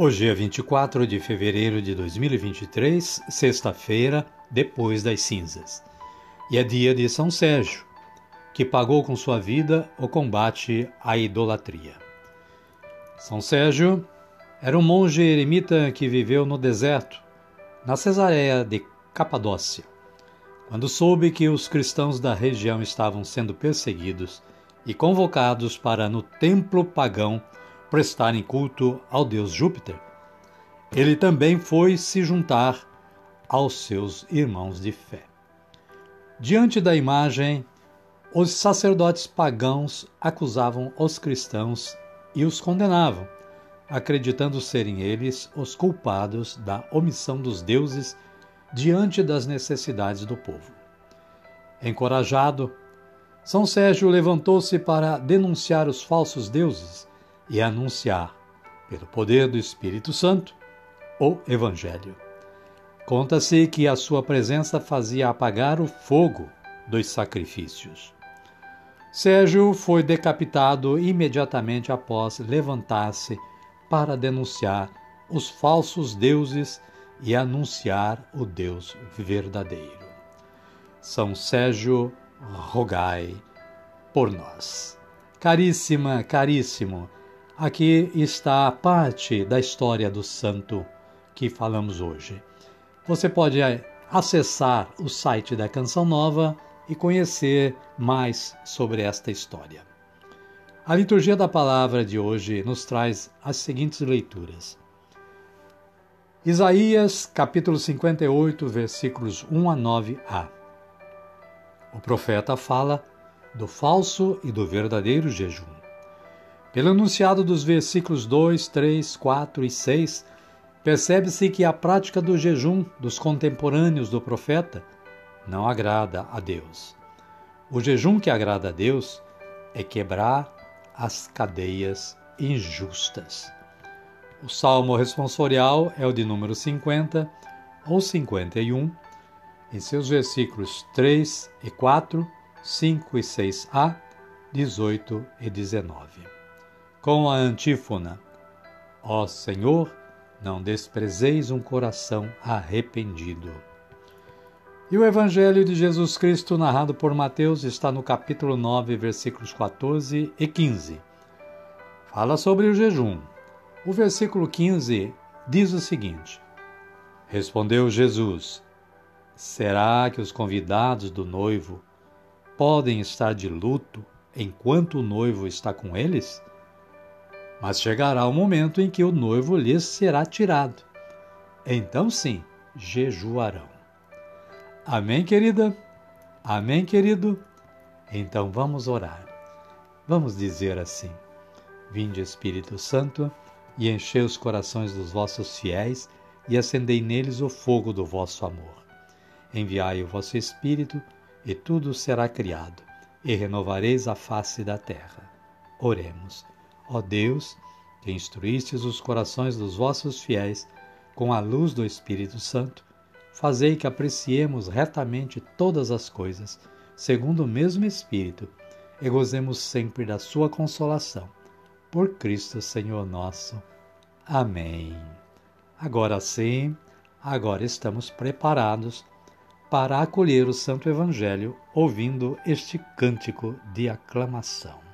Hoje é 24 de fevereiro de 2023, sexta-feira, depois das cinzas. E é dia de São Sérgio, que pagou com sua vida o combate à idolatria. São Sérgio era um monge eremita que viveu no deserto, na Cesareia de Capadócia. Quando soube que os cristãos da região estavam sendo perseguidos e convocados para no templo pagão prestarem culto ao deus Júpiter, ele também foi se juntar aos seus irmãos de fé. Diante da imagem, os sacerdotes pagãos acusavam os cristãos e os condenavam, acreditando serem eles os culpados da omissão dos deuses diante das necessidades do povo. Encorajado, São Sérgio levantou-se para denunciar os falsos deuses e anunciar, pelo poder do Espírito Santo, o Evangelho. Conta-se que a sua presença fazia apagar o fogo dos sacrifícios. Sérgio foi decapitado imediatamente após levantar-se para denunciar os falsos deuses e anunciar o Deus verdadeiro. São Sérgio, rogai por nós. Caríssima, caríssimo, Aqui está a parte da história do santo que falamos hoje. Você pode eh, acessar o site da Canção Nova e conhecer mais sobre esta história. A liturgia da palavra de hoje nos traz as seguintes leituras. Isaías, capítulo 58, versículos 1 a 9a. O profeta fala do falso e do verdadeiro jejum. Pelo enunciado dos versículos 2, 3, 4 e 6, percebe-se que a prática do jejum dos contemporâneos do profeta não agrada a Deus. O jejum que agrada a Deus é quebrar as cadeias injustas. O salmo responsorial é o de número 50 ou 51, em seus versículos 3 e 4, 5 e 6a, 18 e 19 com a antífona: Ó Senhor, não desprezeis um coração arrependido. E o Evangelho de Jesus Cristo, narrado por Mateus, está no capítulo 9, versículos 14 e 15. Fala sobre o jejum. O versículo 15 diz o seguinte: Respondeu Jesus: Será que os convidados do noivo podem estar de luto enquanto o noivo está com eles? Mas chegará o momento em que o noivo lhes será tirado. Então sim, jejuarão. Amém, querida? Amém, querido? Então vamos orar. Vamos dizer assim: Vinde, Espírito Santo, e enchei os corações dos vossos fiéis e acendei neles o fogo do vosso amor. Enviai o vosso Espírito, e tudo será criado, e renovareis a face da terra. Oremos. Ó Deus, que instruístes os corações dos vossos fiéis com a luz do Espírito Santo, fazei que apreciemos retamente todas as coisas, segundo o mesmo Espírito, e gozemos sempre da sua consolação. Por Cristo Senhor nosso. Amém. Agora sim, agora estamos preparados para acolher o Santo Evangelho ouvindo este cântico de aclamação.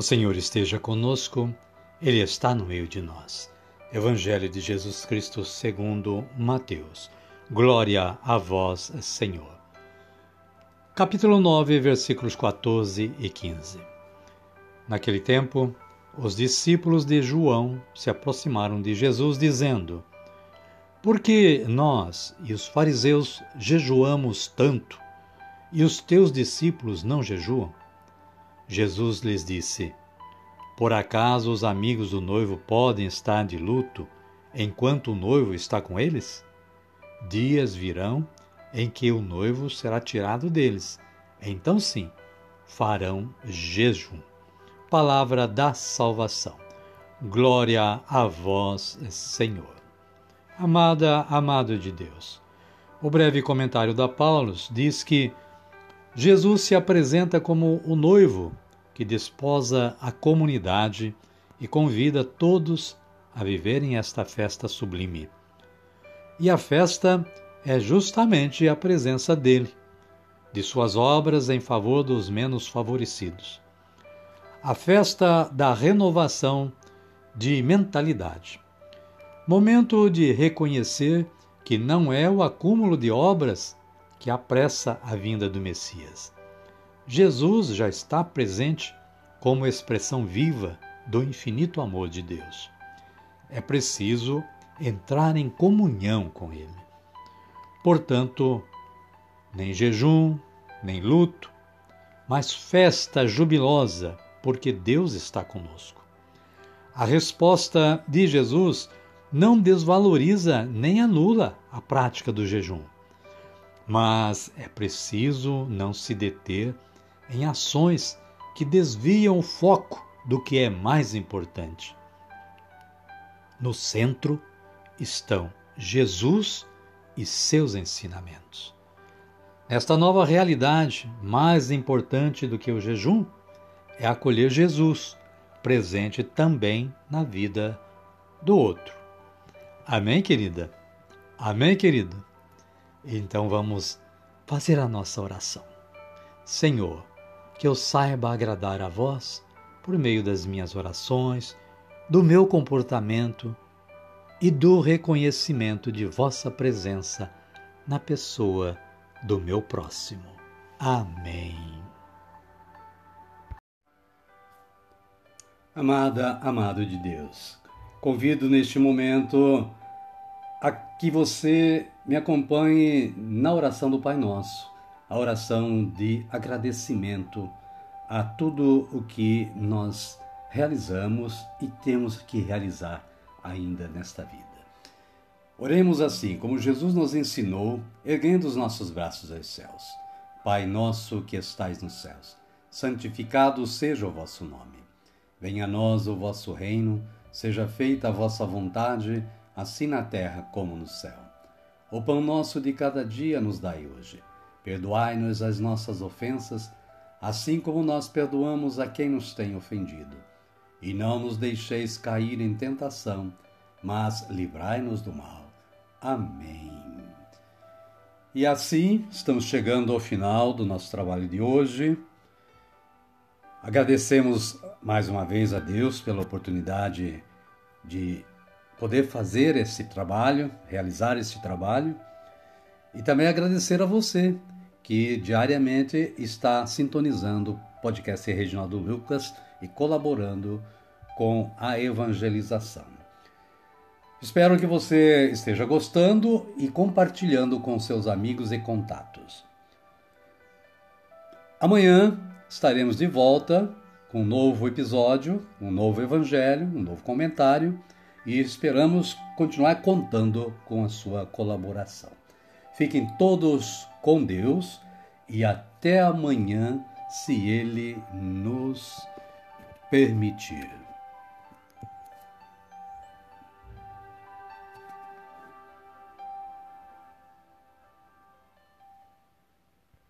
O Senhor esteja conosco, Ele está no meio de nós. Evangelho de Jesus Cristo segundo Mateus. Glória a vós, Senhor. Capítulo 9, versículos 14 e 15. Naquele tempo, os discípulos de João se aproximaram de Jesus, dizendo: Por que nós e os fariseus jejuamos tanto, e os teus discípulos não jejuam? Jesus lhes disse: Por acaso os amigos do noivo podem estar de luto enquanto o noivo está com eles? Dias virão em que o noivo será tirado deles. Então sim, farão jejum. Palavra da salvação. Glória a vós, Senhor. Amada, amado de Deus. O breve comentário da Paulo diz que Jesus se apresenta como o noivo que desposa a comunidade e convida todos a viverem esta festa sublime. E a festa é justamente a presença dele, de suas obras em favor dos menos favorecidos. A festa da renovação de mentalidade. Momento de reconhecer que não é o acúmulo de obras que apressa a vinda do Messias. Jesus já está presente como expressão viva do infinito amor de Deus. É preciso entrar em comunhão com Ele. Portanto, nem jejum, nem luto, mas festa jubilosa, porque Deus está conosco. A resposta de Jesus não desvaloriza nem anula a prática do jejum. Mas é preciso não se deter em ações que desviam o foco do que é mais importante. No centro estão Jesus e seus ensinamentos. Nesta nova realidade, mais importante do que o jejum é acolher Jesus, presente também na vida do outro. Amém, querida? Amém, querido? Então vamos fazer a nossa oração. Senhor, que eu saiba agradar a vós por meio das minhas orações, do meu comportamento e do reconhecimento de vossa presença na pessoa do meu próximo. Amém. Amada, amado de Deus, convido neste momento a que você me acompanhe na oração do Pai Nosso, a oração de agradecimento a tudo o que nós realizamos e temos que realizar ainda nesta vida. Oremos assim, como Jesus nos ensinou, erguendo os nossos braços aos céus. Pai nosso que estais nos céus, santificado seja o vosso nome. Venha a nós o vosso reino, seja feita a vossa vontade, assim na terra como no céu. O pão nosso de cada dia nos dai hoje. Perdoai-nos as nossas ofensas, assim como nós perdoamos a quem nos tem ofendido. E não nos deixeis cair em tentação, mas livrai-nos do mal. Amém. E assim estamos chegando ao final do nosso trabalho de hoje. Agradecemos mais uma vez a Deus pela oportunidade de poder fazer esse trabalho, realizar esse trabalho, e também agradecer a você que diariamente está sintonizando o podcast Reginaldo Lucas e colaborando com a evangelização. Espero que você esteja gostando e compartilhando com seus amigos e contatos. Amanhã estaremos de volta com um novo episódio, um novo evangelho, um novo comentário e esperamos continuar contando com a sua colaboração. Fiquem todos com Deus e até amanhã, se Ele nos permitir.